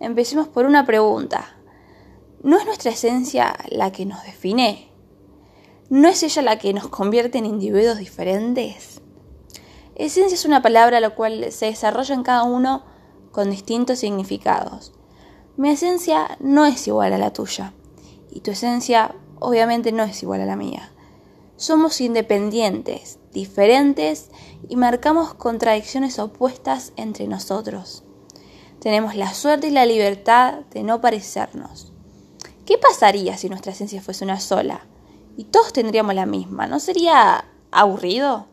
empecemos por una pregunta. ¿No es nuestra esencia la que nos define? ¿No es ella la que nos convierte en individuos diferentes? Esencia es una palabra la cual se desarrolla en cada uno con distintos significados. Mi esencia no es igual a la tuya y tu esencia obviamente no es igual a la mía. Somos independientes, diferentes y marcamos contradicciones opuestas entre nosotros. Tenemos la suerte y la libertad de no parecernos. ¿Qué pasaría si nuestra esencia fuese una sola? Y todos tendríamos la misma. ¿No sería aburrido?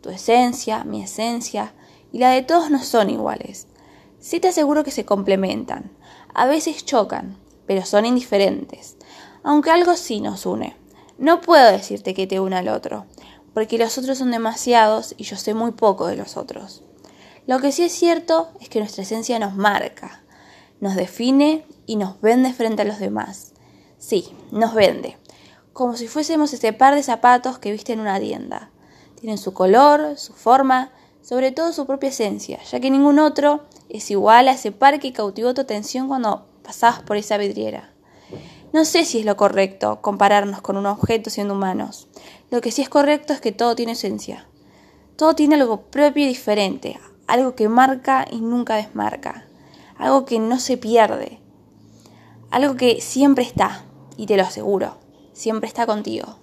Tu esencia, mi esencia y la de todos no son iguales. Sí te aseguro que se complementan. A veces chocan, pero son indiferentes. Aunque algo sí nos une. No puedo decirte que te une al otro, porque los otros son demasiados y yo sé muy poco de los otros. Lo que sí es cierto es que nuestra esencia nos marca, nos define y nos vende frente a los demás. Sí, nos vende, como si fuésemos ese par de zapatos que viste en una tienda. Tienen su color, su forma, sobre todo su propia esencia, ya que ningún otro es igual a ese par que cautivó tu atención cuando pasabas por esa vidriera. No sé si es lo correcto compararnos con un objeto siendo humanos. Lo que sí es correcto es que todo tiene esencia. Todo tiene algo propio y diferente, algo que marca y nunca desmarca, algo que no se pierde, algo que siempre está, y te lo aseguro, siempre está contigo.